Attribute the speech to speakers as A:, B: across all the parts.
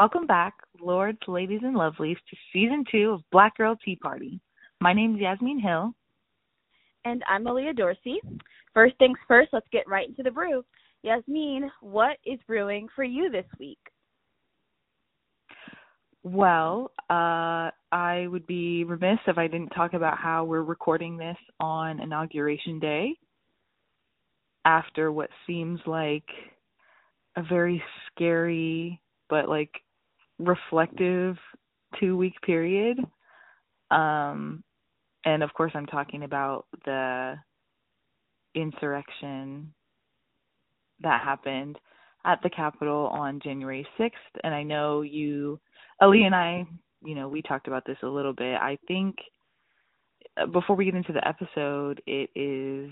A: welcome back, lords, ladies, and lovelies, to season two of Black Girl Tea Party. My name is Yasmin Hill.
B: And I'm Malia Dorsey. First things first, let's get right into the brew. Yasmin, what is brewing for you this week?
A: Well, uh, I would be remiss if I didn't talk about how we're recording this on Inauguration Day after what seems like a very scary but like reflective two week period. Um, and of course, I'm talking about the insurrection that happened at the Capitol on January 6th. And I know you, Ali and I, you know, we talked about this a little bit. I think uh, before we get into the episode, it is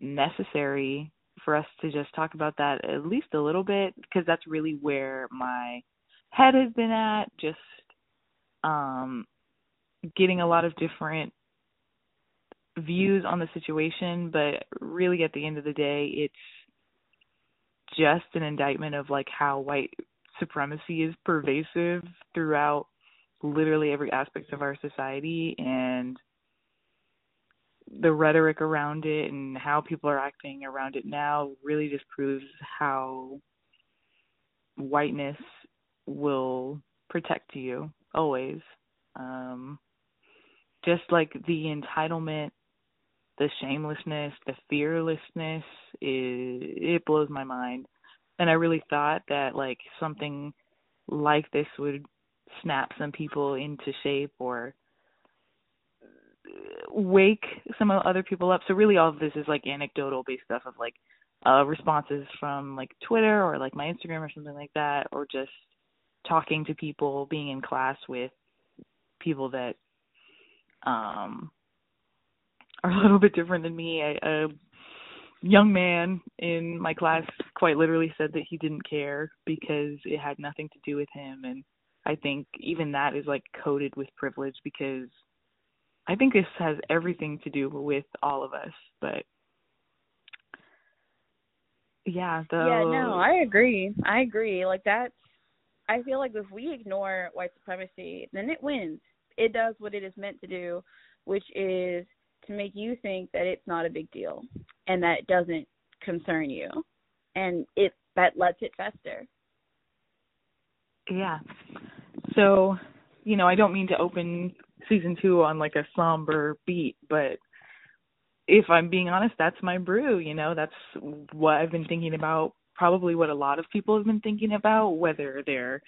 A: necessary for us to just talk about that at least a little bit because that's really where my head has been at just um getting a lot of different views on the situation but really at the end of the day it's just an indictment of like how white supremacy is pervasive throughout literally every aspect of our society and the rhetoric around it and how people are acting around it now really just proves how whiteness will protect you always. Um, just like the entitlement, the shamelessness, the fearlessness, it, it blows my mind. And I really thought that like something like this would snap some people into shape or wake some other people up. So really, all of this is like anecdotal based stuff of like uh responses from like Twitter or like my Instagram or something like that, or just talking to people, being in class with people that um are a little bit different than me. I, a young man in my class quite literally said that he didn't care because it had nothing to do with him and I think even that is like coded with privilege because I think this has everything to do with all of us, but yeah, the
B: Yeah, no, I agree. I agree. Like that's I feel like if we ignore white supremacy, then it wins. It does what it is meant to do, which is to make you think that it's not a big deal and that it doesn't concern you. And it that lets it fester.
A: Yeah. So, you know, I don't mean to open season two on like a somber beat, but if I'm being honest, that's my brew, you know, that's what I've been thinking about, probably what a lot of people have been thinking about, whether they're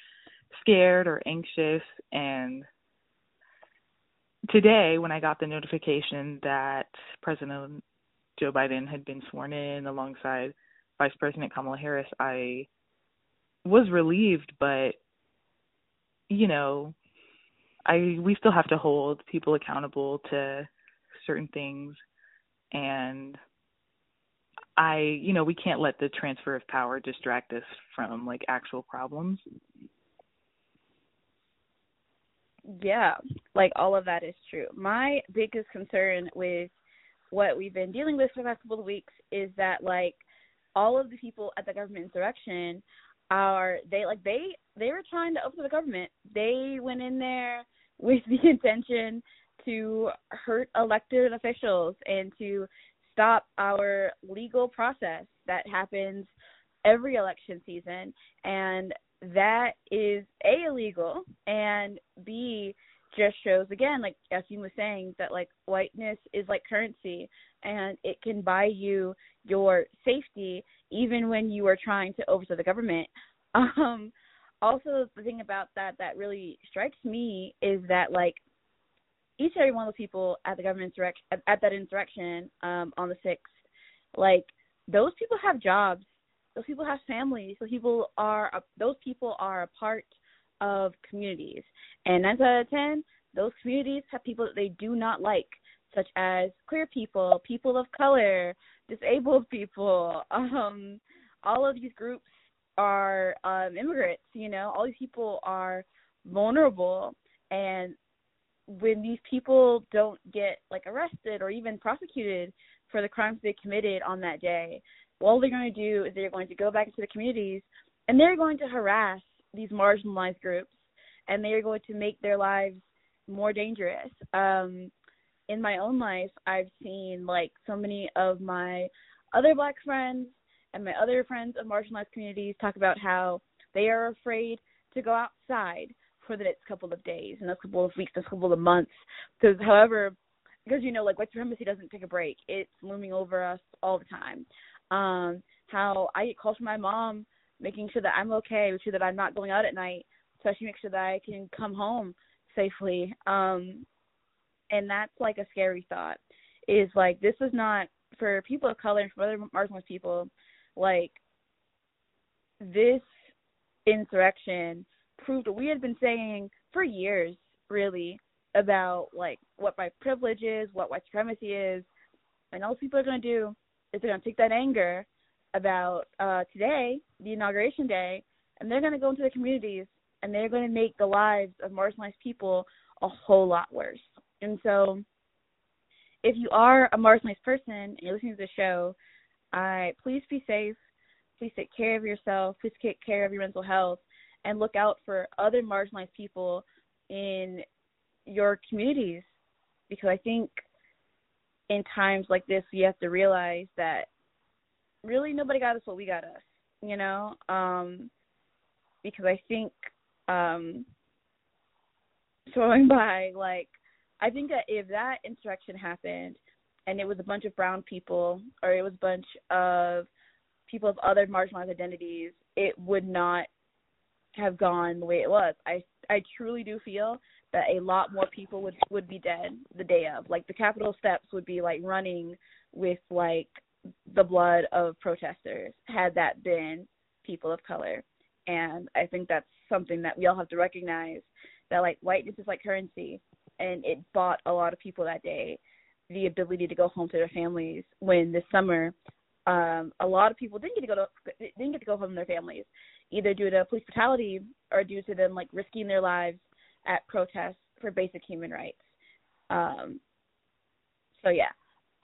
A: scared or anxious. And today, when I got the notification that President Joe Biden had been sworn in alongside Vice President Kamala Harris, I was relieved, but, you know, I we still have to hold people accountable to certain things and I you know we can't let the transfer of power distract us from like actual problems.
B: Yeah, like all of that is true. My biggest concern with what we've been dealing with for the past couple of weeks is that like all of the people at the government insurrection are they like they they were trying to open the government. They went in there with the intention to hurt elected officials and to stop our legal process that happens every election season. And that is a illegal and b just shows again like as you was saying that like whiteness is like currency and it can buy you your safety even when you are trying to overthrow the government. Um also the thing about that that really strikes me is that like each and every one of the people at the government at, at that insurrection um on the sixth like those people have jobs. Those people have families. Those people are those people are a part of communities. And nine out of ten those communities have people that they do not like such as queer people people of color disabled people. Um all of these groups are um immigrants you know? All these people are vulnerable and when these people don't get like arrested or even prosecuted for the crimes they committed on that day all they're going to do is they're going to go back into the communities and they're going to harass these marginalized groups, and they are going to make their lives more dangerous. Um, in my own life, I've seen like so many of my other black friends and my other friends of marginalized communities talk about how they are afraid to go outside for the next couple of days and a couple of weeks, a couple of months. Because, however, because you know, like white supremacy doesn't take a break; it's looming over us all the time. Um, how I get calls from my mom, making sure that I'm okay, making sure that I'm not going out at night, so she makes sure that I can come home safely. Um, and that's like a scary thought. Is like this is not for people of color and for other marginalized people. Like this insurrection proved what we had been saying for years, really, about like what white privilege is, what white supremacy is, and all people are going to do is they're going to take that anger about uh today, the inauguration day, and they're going to go into the communities and they're going to make the lives of marginalized people a whole lot worse. And so, if you are a marginalized person and you're listening to the show, I please be safe. Please take care of yourself. Please take care of your mental health, and look out for other marginalized people in your communities, because I think in times like this, you have to realize that really nobody got us what we got us. You know, um, because I think um, going by like I think that if that insurrection happened and it was a bunch of brown people or it was a bunch of people of other marginalized identities, it would not have gone the way it was. I I truly do feel that a lot more people would would be dead the day of. Like the Capitol steps would be like running with like the blood of protesters had that been people of color. And I think that's something that we all have to recognize that like whiteness is like currency and it bought a lot of people that day the ability to go home to their families when this summer um a lot of people didn't get to go to didn't get to go home to their families either due to police brutality or due to them like risking their lives at protests for basic human rights um so yeah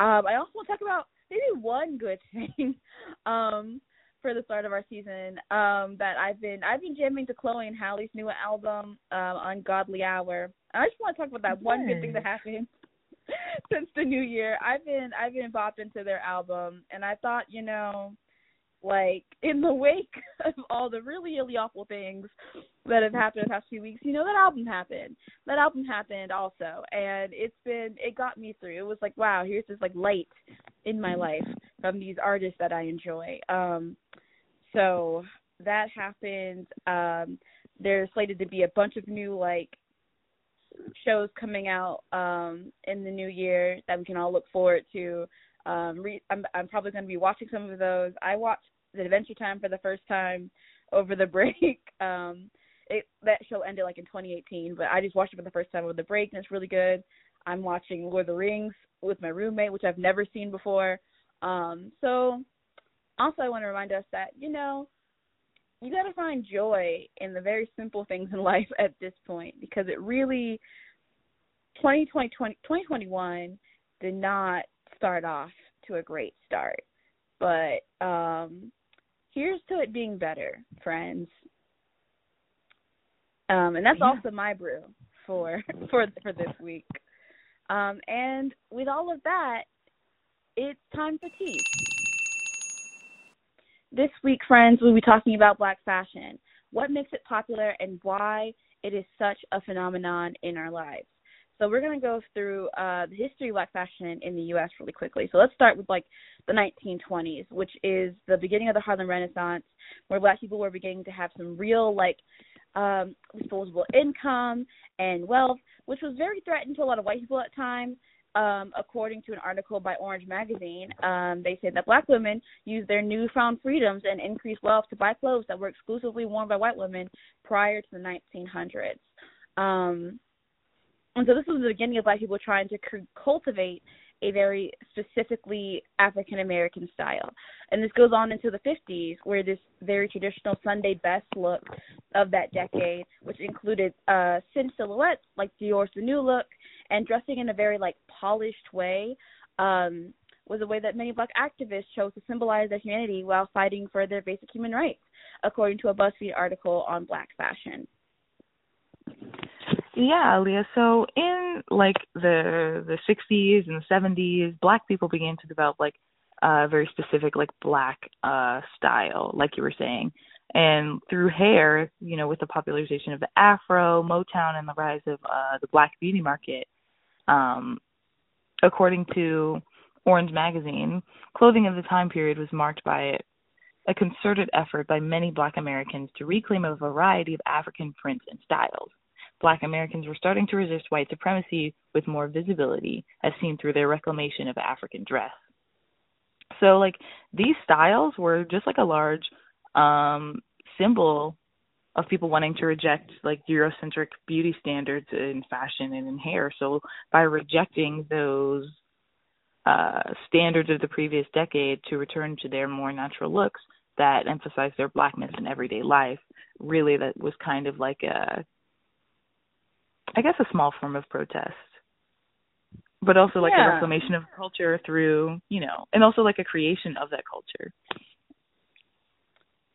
B: um i also want to talk about maybe one good thing um for the start of our season um that I've been I've been jamming to Chloe and Halle's new album um Ungodly Hour. I just want to talk about that one good thing that happened since the new year. I've been I've been bopping to their album and I thought, you know, like in the wake of all the really really awful things that have happened in the past few weeks, you know, that album happened. That album happened also and it's been it got me through. It was like, wow, here's this like light in my life from these artists that I enjoy. Um so that happened. Um there's slated to be a bunch of new like shows coming out um in the new year that we can all look forward to. Um re- I'm I'm probably going to be watching some of those. I watched The Adventure Time for the first time over the break. Um it that show ended like in 2018, but I just watched it for the first time over the break and it's really good. I'm watching Lord of the Rings with my roommate, which I've never seen before. Um, so also I want to remind us that, you know, you got to find joy in the very simple things in life at this point because it really 2020, 2021 did not start off to a great start. But um here's to it being better, friends. Um and that's yeah. also my brew for for for this week. Um, and with all of that, it's time for tea. This week, friends, we'll be talking about black fashion, what makes it popular, and why it is such a phenomenon in our lives. So we're going to go through uh, the history of black fashion in the U.S. really quickly. So let's start with like the 1920s, which is the beginning of the Harlem Renaissance, where black people were beginning to have some real like um, disposable income and wealth, which was very threatened to a lot of white people at times. Um, according to an article by Orange Magazine, um, they said that black women used their newfound freedoms and increased wealth to buy clothes that were exclusively worn by white women prior to the 1900s. Um, and so this was the beginning of black people trying to c- cultivate a very specifically African American style. And this goes on into the 50s, where this very traditional Sunday best look of that decade, which included uh, thin silhouettes like Dior's The New Look, and dressing in a very like polished way, um, was a way that many black activists chose to symbolize their humanity while fighting for their basic human rights, according to a BuzzFeed article on black fashion.
A: Yeah, Leah. So in like the the 60s and the 70s, black people began to develop like a very specific like black uh style, like you were saying. And through hair, you know, with the popularization of the afro, Motown and the rise of uh the black beauty market, um according to Orange magazine, clothing of the time period was marked by a concerted effort by many black Americans to reclaim a variety of African prints and styles black Americans were starting to resist white supremacy with more visibility, as seen through their reclamation of African dress. So, like, these styles were just like a large um, symbol of people wanting to reject like Eurocentric beauty standards in fashion and in hair. So, by rejecting those uh, standards of the previous decade to return to their more natural looks that emphasize their blackness in everyday life, really, that was kind of like a I guess a small form of protest. But also like
B: yeah.
A: a reclamation of culture through, you know, and also like a creation of that culture.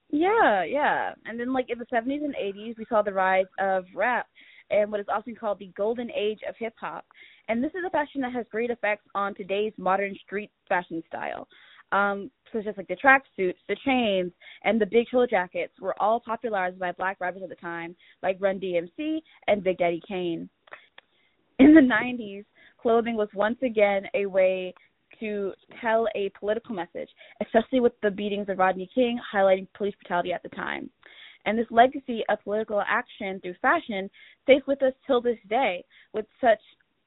B: Yeah, yeah. And then like in the 70s and 80s, we saw the rise of rap and what is often called the golden age of hip hop. And this is a fashion that has great effects on today's modern street fashion style. Um, such as like the tracksuits, the chains, and the big shoulder jackets were all popularized by black rappers at the time, like Run DMC and Big Daddy Kane. In the 90s, clothing was once again a way to tell a political message, especially with the beatings of Rodney King highlighting police brutality at the time. And this legacy of political action through fashion stays with us till this day, with such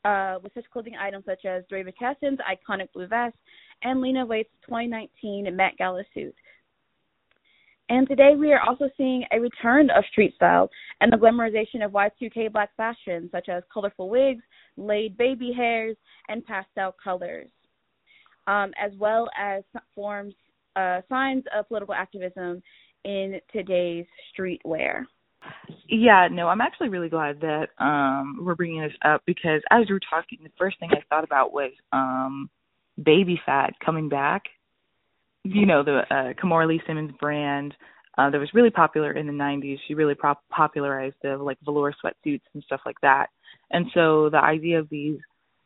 B: uh, with such clothing items such as DeRay Mckesson's iconic blue vest and Lena Waithe's 2019 Met Gala suit. And today we are also seeing a return of street style and the glamorization of Y2K black fashion, such as colorful wigs, laid baby hairs, and pastel colors, um, as well as forms uh, signs of political activism in today's streetwear.
A: Yeah, no, I'm actually really glad that um we're bringing this up because as you were talking, the first thing I thought about was um Baby Phat coming back. You know, the uh Kimora Lee Simmons brand uh that was really popular in the 90s. She really prop- popularized the like velour sweatsuits and stuff like that. And so the idea of these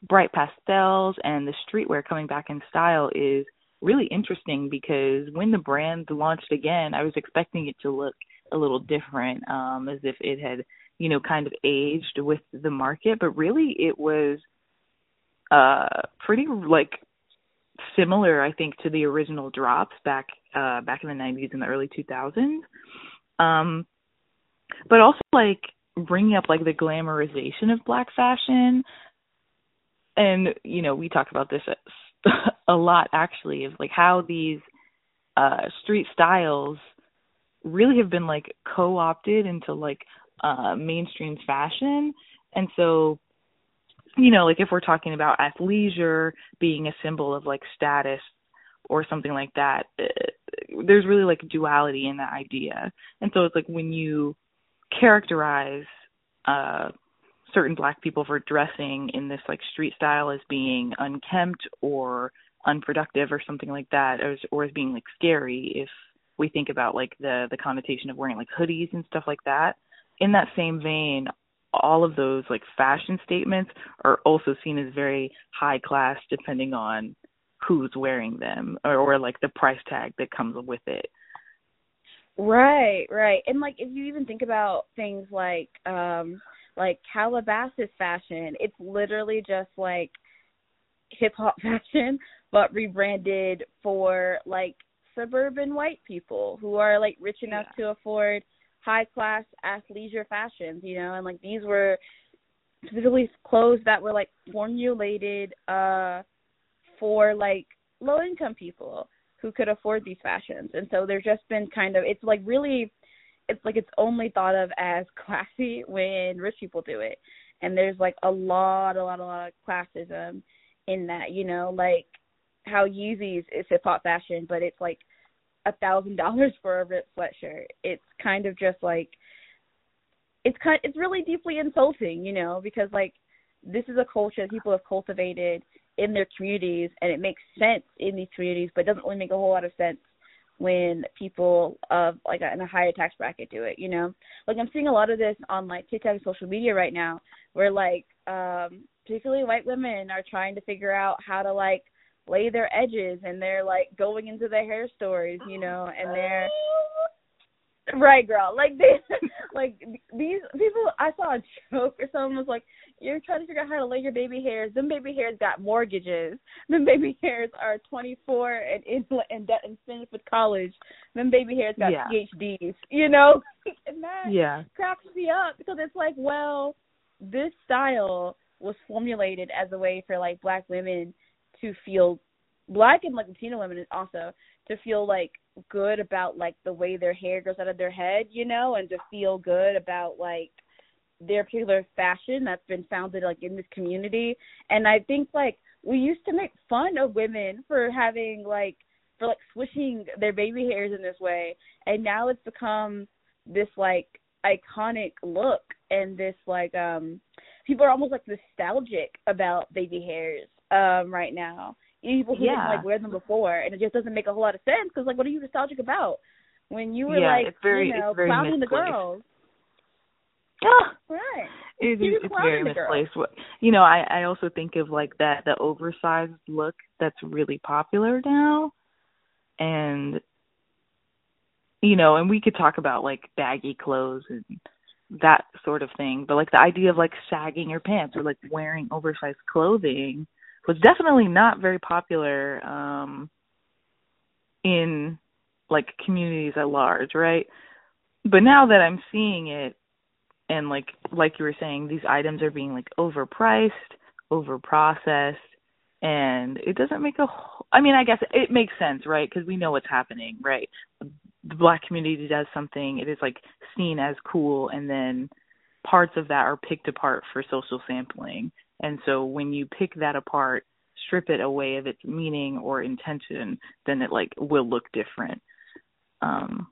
A: bright pastels and the streetwear coming back in style is really interesting because when the brand launched again, I was expecting it to look a little different, um, as if it had, you know, kind of aged with the market, but really it was uh pretty like similar I think to the original drops back uh back in the 90s and the early 2000s. Um but also like bringing up like the glamorization of black fashion and you know, we talk about this a lot actually of like how these uh street styles really have been like co-opted into like uh mainstream fashion. And so you know like if we're talking about athleisure being a symbol of like status or something like that uh, there's really like duality in that idea. And so it's like when you characterize uh certain black people for dressing in this like street style as being unkempt or unproductive or something like that or, or as being like scary if we think about like the the connotation of wearing like hoodies and stuff like that in that same vein all of those like fashion statements are also seen as very high class depending on who's wearing them or, or like the price tag that comes with it.
B: Right right. And like if you even think about things like um like calabasas fashion it's literally just like hip hop fashion but rebranded for like suburban white people who are like rich enough yeah. to afford high class athleisure fashions, you know, and like these were specifically clothes that were like formulated uh for like low income people who could afford these fashions. And so there's just been kind of it's like really it's like it's only thought of as classy when rich people do it. And there's like a lot, a lot, a lot of classism in that, you know, like how Yeezys is hip hop fashion, but it's like a thousand dollars for a ripped sweatshirt. It's kind of just like it's kind it's really deeply insulting, you know, because like this is a culture that people have cultivated in their communities and it makes sense in these communities, but it doesn't really make a whole lot of sense when people of like in a higher tax bracket do it, you know? Like I'm seeing a lot of this on like TikTok and social media right now where like um particularly white women are trying to figure out how to like lay their edges and they're like going into the hair stores, you know, and they're right girl. Like they like these people i saw a joke or someone was like you're trying to figure out how to lay your baby hairs. Them baby hairs got mortgages. Them baby hairs are twenty four and in and debt and finished with college. Them baby hairs got
A: yeah.
B: phds you know? And that
A: yeah.
B: cracks me up because it's like well this style was formulated as a way for like black women to feel black and like Latino women is also to feel like good about like the way their hair goes out of their head, you know, and to feel good about like their particular fashion that's been founded like in this community. And I think like we used to make fun of women for having like for like swishing their baby hairs in this way and now it's become this like iconic look and this like um people are almost like nostalgic about baby hairs um right now people who
A: yeah.
B: didn't like wear them before, and it just doesn't make a whole lot of sense because like, what are you nostalgic about? When you were
A: yeah,
B: like,
A: it's very,
B: you know,
A: it's very
B: clowning the girls.
A: Yeah.
B: Right.
A: It,
B: You
A: it's very
B: girls.
A: misplaced. What- You know, I I also think of like that the oversized look that's really popular now, and you know, and we could talk about like baggy clothes and that sort of thing, but like the idea of like sagging your pants or like wearing oversized clothing was definitely not very popular um in like communities at large, right? But now that I'm seeing it and like like you were saying these items are being like overpriced, overprocessed and it doesn't make a wh- I mean, I guess it makes sense, right? Because we know what's happening, right? The black community does something, it is like seen as cool and then parts of that are picked apart for social sampling. And so when you pick that apart, strip it away of its meaning or intention, then it like will look different. Um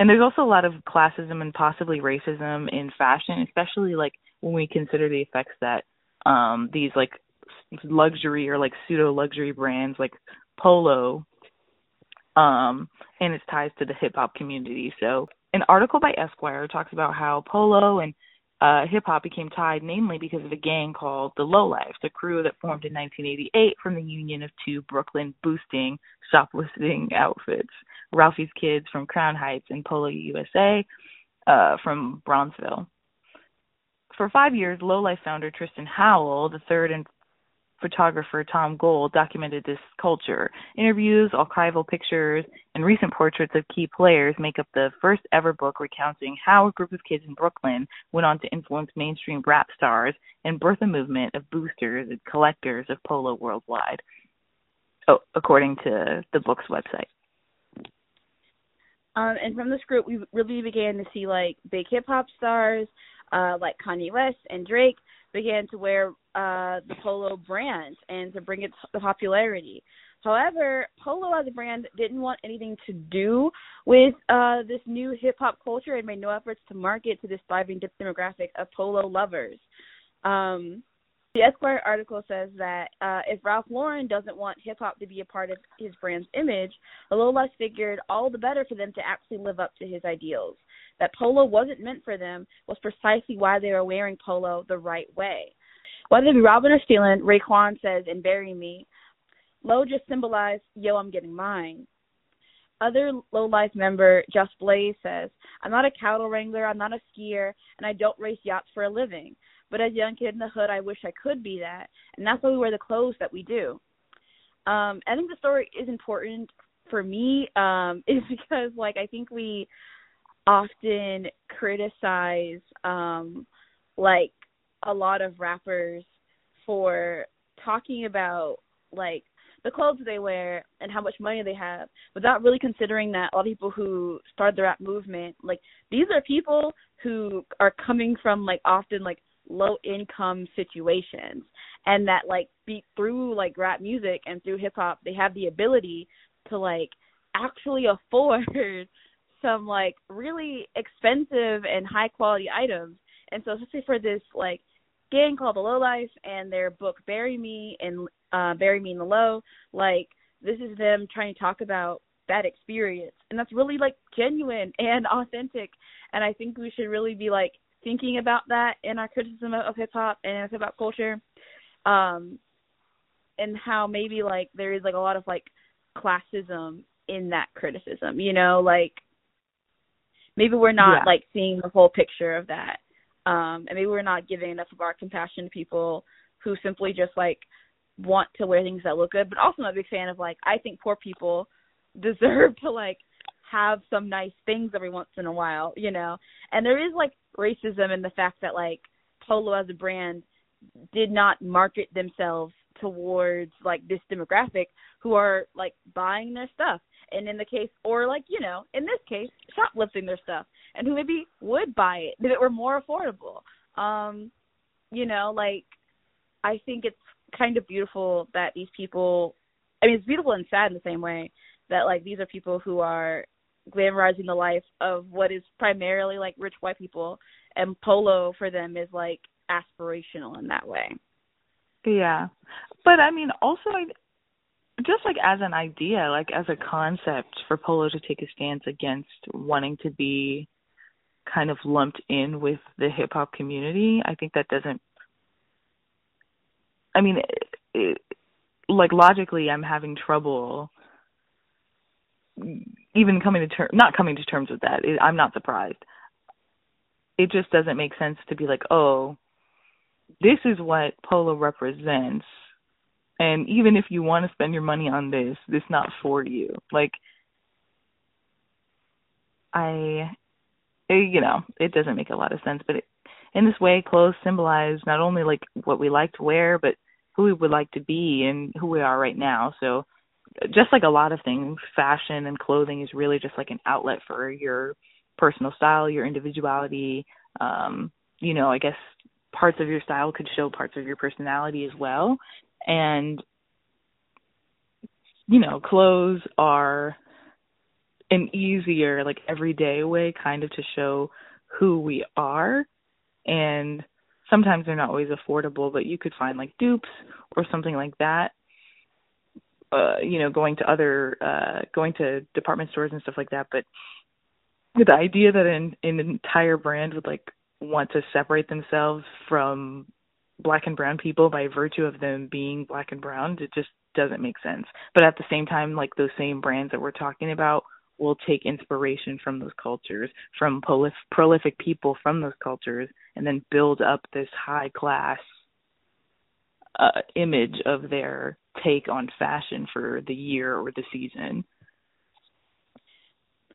A: and there's also a lot of classism and possibly racism in fashion, especially like when we consider the effects that um these like luxury or like pseudo luxury brands like Polo um and its ties to the hip hop community. So an article by Esquire talks about how Polo and uh, hip hop became tied mainly because of a gang called the Lo-Lifes, a crew that formed in 1988 from the union of two Brooklyn boosting shoplifting outfits, Ralphie's Kids from Crown Heights and Polo USA uh, from Brownsville. For five years, Lo-Life founder Thirstin Howl, the third and photographer Tom Gould documented this culture. Interviews, archival pictures, and recent portraits of key players make up the first ever book recounting how a group of kids in Brooklyn went on to influence mainstream rap stars and birth a movement of boosters and collectors of polo worldwide. Oh, according to the book's website.
B: Um, and from this group, we really began to see like big hip hop stars, uh, like Kanye West and Drake, began to wear uh, the Polo brand and to bring it to popularity. However, Polo as a brand didn't want anything to do with uh, this new hip hop culture and made no efforts to market to this thriving demographic of Polo lovers. Um, the Esquire article says that uh, if Ralph Lauren doesn't want hip hop to be a part of his brand's image, Lo-Lifes figured all the better for them to actually live up to his ideals. That polo wasn't meant for them was precisely why they were wearing polo the right way. Whether it be Robin or stealing, Raekwon says in Bury Me, Low just symbolized, yo, I'm getting mine. Other low life member, Just Blaze, says, I'm not a cattle wrangler, I'm not a skier, and I don't race yachts for a living. But as a young kid in the hood, I wish I could be that. And that's why we wear the clothes that we do. Um, I think the story is important for me, um, is because like I think we often criticize um like a lot of rappers for talking about like the clothes they wear and how much money they have without really considering that a lot of people who started the rap movement like these are people who are coming from like often like low income situations and that like be through like rap music and through hip hop they have the ability to like actually afford some like really expensive and high quality items and so especially for this like gang called The Low Life and their book Bury Me and uh Bury Me in the Low, like this is them trying to talk about that experience. And that's really like genuine and authentic. And I think we should really be like thinking about that in our criticism of, of hip hop and hip hop culture. Um and how maybe like there is like a lot of like classism in that criticism, you know, like maybe we're not yeah. like seeing the whole picture of that. Um and maybe we're not giving enough of our compassion to people who simply just like want to wear things that look good, but also I'm a big fan of like I think poor people deserve to like have some nice things every once in a while, you know. And there is like racism in the fact that like Polo as a brand did not market themselves towards like this demographic who are like buying their stuff and in the case or like you know in this case shoplifting their stuff and who maybe would buy it if it were more affordable. Um you know like i think it's kind of beautiful that these people i mean it's beautiful and sad in the same way that like these are people who are glamorizing the life of what is primarily like rich white people and polo for them is like aspirational in that way.
A: Yeah. But i mean also I, just like as an idea like as a concept for polo to take a stance against wanting to be kind of lumped in with the hip hop community i think that doesn't i mean it, it, like logically i'm having trouble even coming to term not coming to terms with that. It, i'm not surprised. It just doesn't make sense to be like oh this is what polo represents and even if you want to spend your money on this it's not for you like i it, you know it doesn't make a lot of sense but it, in this way clothes symbolize not only like what we like to wear but who we would like to be and who we are right now so just like a lot of things, fashion and clothing is really just like an outlet for your personal style, your individuality. Um, you know, I guess parts of your style could show parts of your personality as well. And you know, clothes are an easier, like everyday way kind of to show who we are. And sometimes they're not always affordable, but you could find like dupes or something like that uh, you know, going to other, uh, going to department stores and stuff like that. But the idea that an, an entire brand would like want to separate themselves from black and brown people by virtue of them being black and brown, it just doesn't make sense. But at the same time, like those same brands that we're talking about will take inspiration from those cultures, from prolif- prolific people from those cultures, and then build up this high class uh, image of their take on fashion for the year or the season.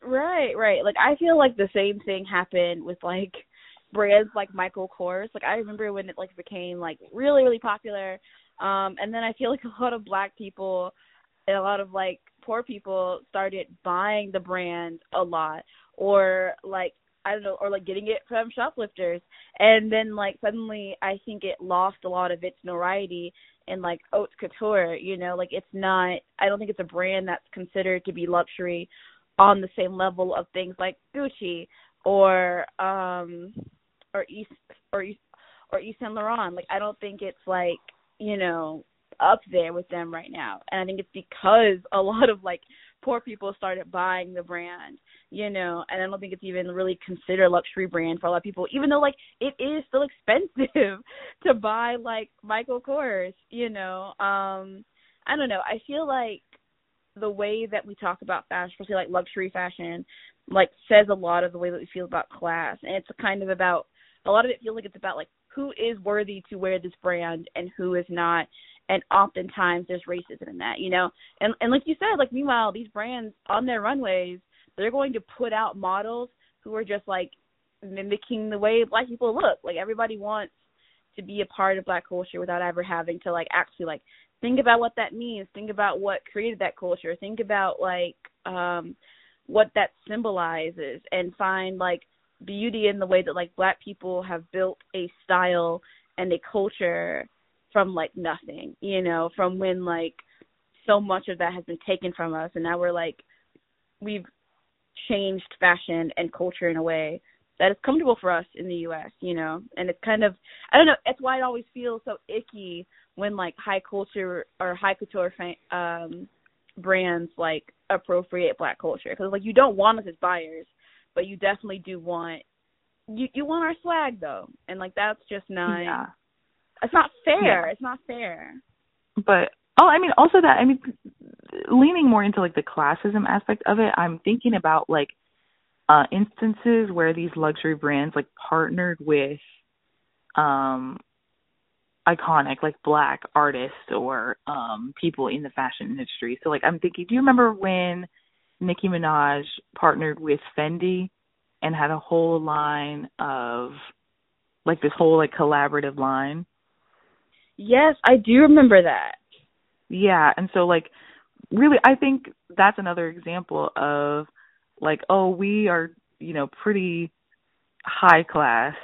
B: Right, right. Like I feel like the same thing happened with like brands like Michael Kors. Like I remember when it like became like really really popular. Um and then I feel like a lot of black people and a lot of like poor people started buying the brand a lot or like I don't know, or like getting it from shoplifters. And then like suddenly I think it lost a lot of its notoriety in like haute couture, you know, like it's not I don't think it's a brand that's considered to be luxury on the same level of things like Gucci or um or East or East or Yves Saint Laurent. Like I don't think it's like, you know, up there with them right now. And I think it's because a lot of like poor people started buying the brand, you know, and I don't think it's even really considered a luxury brand for a lot of people, even though like it is still expensive to buy like Michael Kors, you know. Um I don't know. I feel like the way that we talk about fashion, especially like luxury fashion, like says a lot of the way that we feel about class. And it's kind of about a lot of it feels like it's about like who is worthy to wear this brand and who is not and oftentimes there's racism in that, you know. And and like you said, like meanwhile, these brands on their runways, they're going to put out models who are just like mimicking the way black people look. Like everybody wants to be a part of black culture without ever having to like actually like think about what that means, think about what created that culture, think about like um what that symbolizes and find like beauty in the way that like black people have built a style and a culture from like nothing, you know, from when like so much of that has been taken from us and now we're like we've changed fashion and culture in a way that is comfortable for us in the US, you know. And it's kind of I don't know, it's why it always feels so icky when like high culture or high couture um brands like appropriate black culture because like you don't want us as buyers, but you definitely do want you you want our swag though, and like that's just not.
A: Yeah.
B: It's not fair.
A: Yeah.
B: It's not fair.
A: But oh, I mean, also that I mean, leaning more into like the classism aspect of it, I'm thinking about like uh instances where these luxury brands like partnered with um iconic like black artists or um people in the fashion industry. So like I'm thinking do you remember when Nicki Minaj partnered with Fendi and had a whole line of like this whole like collaborative line?
B: Yes, I do remember that.
A: Yeah, and so like really I think that's another example of like oh we are, you know, pretty high class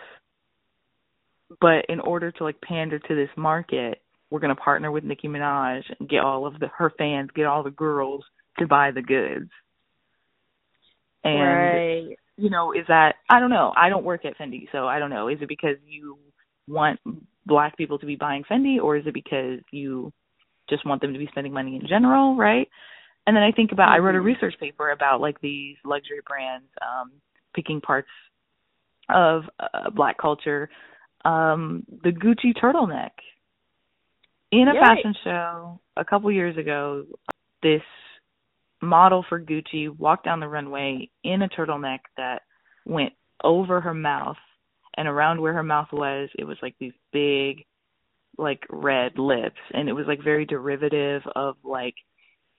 A: but in order to like pander to this market, we're going to partner with Nicki Minaj and get all of the her fans, get all the girls to buy the goods. And
B: right.
A: you know, is that I don't know. I don't work at Fendi, so I don't know. Is it because you want black people to be buying Fendi or is it because you just want them to be spending money in general, right? And then I think about mm-hmm. I wrote a mm-hmm. research paper about like these luxury brands um picking parts of uh, black culture um the Gucci turtleneck. In a
B: Yay.
A: fashion show a couple years ago, this model for Gucci walked down the runway in a turtleneck that went over her mouth and around where her mouth was it was like these big like red lips. And it was like very derivative of like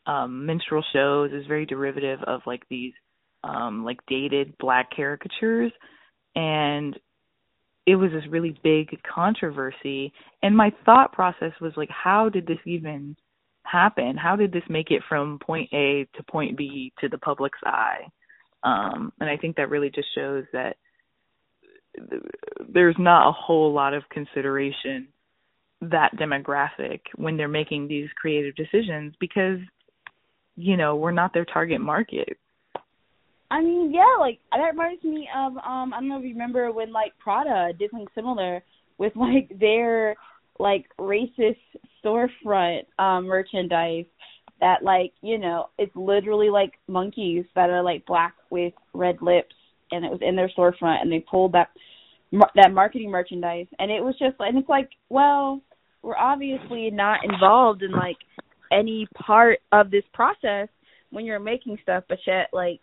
A: um minstrel shows. Is very derivative of like these um like dated black caricatures. And it was this really big controversy. And my thought process was like how did this even happen? How did this make it from point a to point b to the public's eye? Um and i think that really just shows that there's not a whole lot of consideration that demographic when they're making these creative decisions because you know we're not their target market.
B: I mean, yeah, like that reminds me of um I don't know if you remember when like Prada did something similar with like their like racist storefront um merchandise that like, you know, it's literally like monkeys that are like black with red lips and it was in their storefront and they pulled that that marketing merchandise. And it was just and it's like, well, we're obviously not involved in like any part of this process when you're making stuff but yet like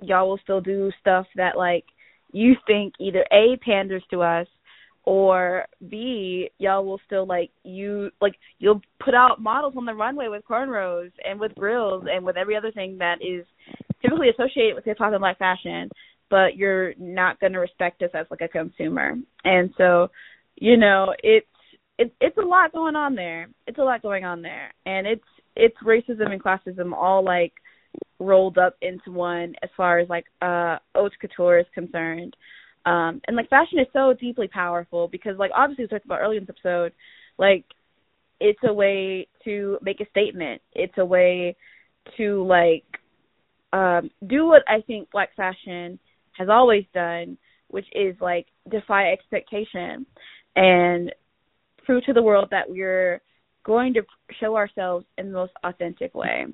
B: y'all will still do stuff that like you think either a panders to us or b y'all will still like you like you'll put out models on the runway with cornrows and with grills and with every other thing that is typically associated with hip hop and black fashion but you're not going to respect us as like a consumer. And so you know it's it, it's a lot going on there. It's a lot going on there. And it's it's racism and classism all like rolled up into one as far as like uh haute couture is concerned. Um and like fashion is so deeply powerful because like obviously we talked about earlier in this episode, like it's a way to make a statement. It's a way to like um do what I think black fashion has always done, which is like defy expectation and prove to the world that we're going to show ourselves in the most authentic way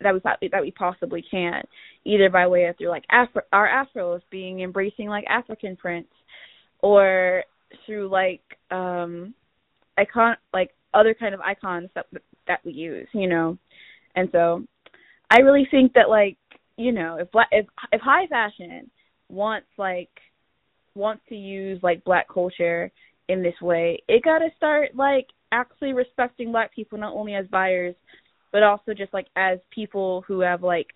B: that we that we possibly can, either by way of through like Afro, our afros being embracing like African prints, or through like um icon like other kind of icons that that we use, you know. And so I really think that like, you know, if black if if high fashion wants like wants to use like black culture in this way, it got to start like actually respecting black people not only as buyers but also just like as people who have like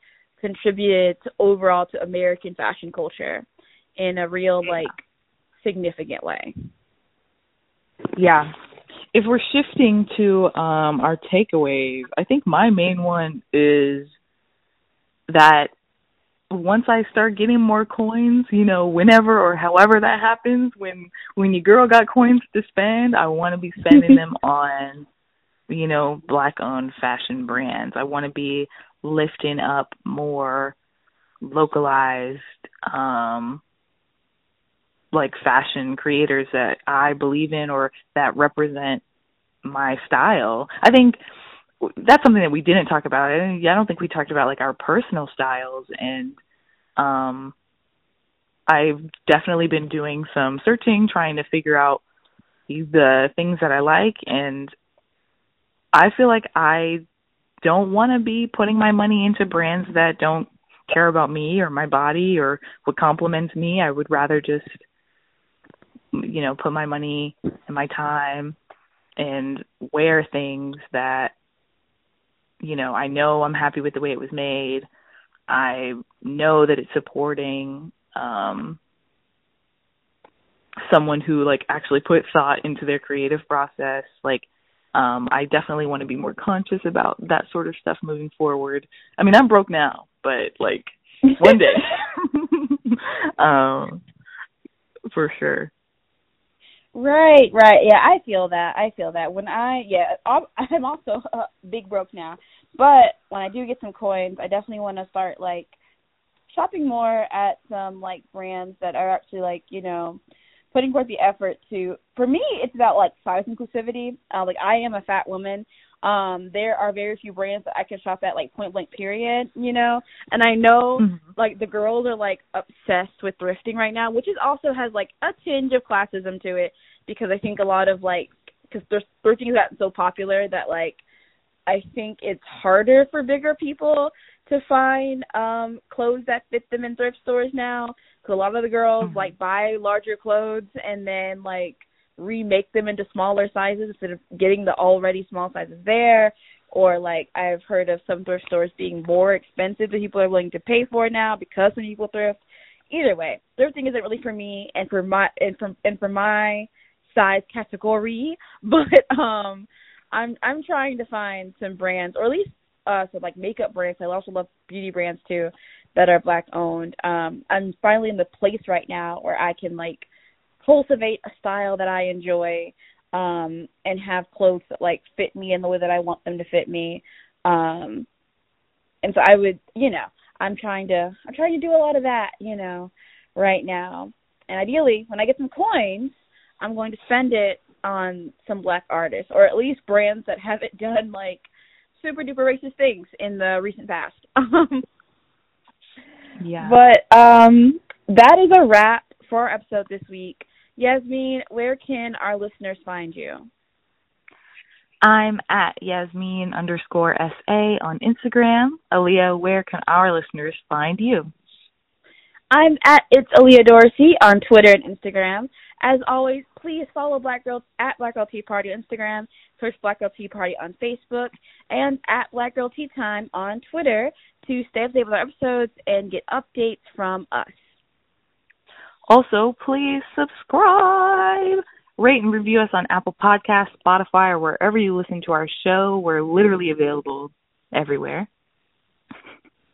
B: contributed to overall to American fashion culture in a real like significant way.
A: Yeah. If we're shifting to um our takeaways, I think my main one is that once I start getting more coins, you know, whenever or however that happens, when when your girl got coins to spend, I want to be spending them on you know, black owned fashion brands. I want to be lifting up more localized um like fashion creators that I believe in or that represent my style. I think that's something that we didn't talk about. I don't think we talked about like our personal styles and um I've definitely been doing some searching trying to figure out the things that I like and I feel like I don't want to be putting my money into brands that don't care about me or my body or what compliments me. I would rather just you know, put my money and my time and wear things that you know, I know I'm happy with the way it was made. I know that it's supporting um someone who like actually put thought into their creative process. Like um I definitely want to be more conscious about that sort of stuff moving forward. I mean, I'm broke now, but like one day. um for sure.
B: Right, right. Yeah, I feel that. I feel that. When I yeah, I'm also uh, big broke now. But when I do get some coins, I definitely want to start like shopping more at some like brands that are actually like, you know, putting forth the effort to for me it's about like size inclusivity. Uh, like I am a fat woman. Um, there are very few brands that I can shop at like point blank period, you know. And I know mm-hmm. like the girls are like obsessed with thrifting right now, which is also has like a tinge of classism to it because I think a lot of like because thrifting has gotten so popular that like I think it's harder for bigger people to find um clothes that fit them in thrift stores now. Cause a lot of the girls mm-hmm. like buy larger clothes and then like remake them into smaller sizes instead of getting the already small sizes there. Or like I've heard of some thrift stores being more expensive than people are willing to pay for now because some people thrift. Either way, thrifting isn't really for me and for my and for and for my size category. But um I'm I'm trying to find some brands or at least uh so like makeup brands. I also love beauty brands too that are black owned. Um I'm finally in the place right now where I can like cultivate a style that I enjoy um and have clothes that like fit me in the way that I want them to fit me. Um and so I would, you know, I'm trying to I'm trying to do a lot of that, you know, right now. And ideally, when I get some coins, I'm going to spend it on some black artists or at least brands that haven't done like super duper racist things in the recent past.
A: yeah.
B: But um that is a wrap for our episode this week. Yasmin, where can our listeners find you?
A: I'm at Yasmin underscore SA on Instagram. Aaliyah, where can our listeners find you?
B: I'm at It's Aaliyah Dorsey on Twitter and Instagram. As always, please follow Black Girl at Black Girl Tea Party on Instagram, search Black Girl Tea Party on Facebook, and at Black Girl Tea Time on Twitter to stay up to date with our episodes and get updates from us.
A: Also, please subscribe, rate and review us on Apple Podcasts, Spotify, or wherever you listen to our show. We're literally available everywhere.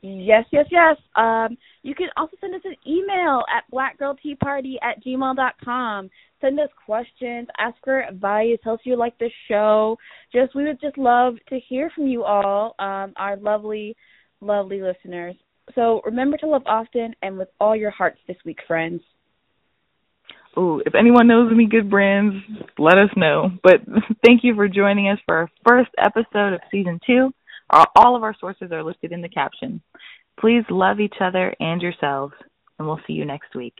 B: Yes, yes, yes. Um, you can also send us an email at blackgirlteaparty at gmail.com. Send us questions, ask for advice, tell us you like the show. Just we would just love to hear from you all, um, our lovely, lovely listeners. So remember to love often and with all your hearts this week, friends.
A: Ooh, if anyone knows any good brands, let us know. But thank you for joining us for our first episode of season two. All of our sources are listed in the caption. Please love each other and yourselves, and we'll see you next week.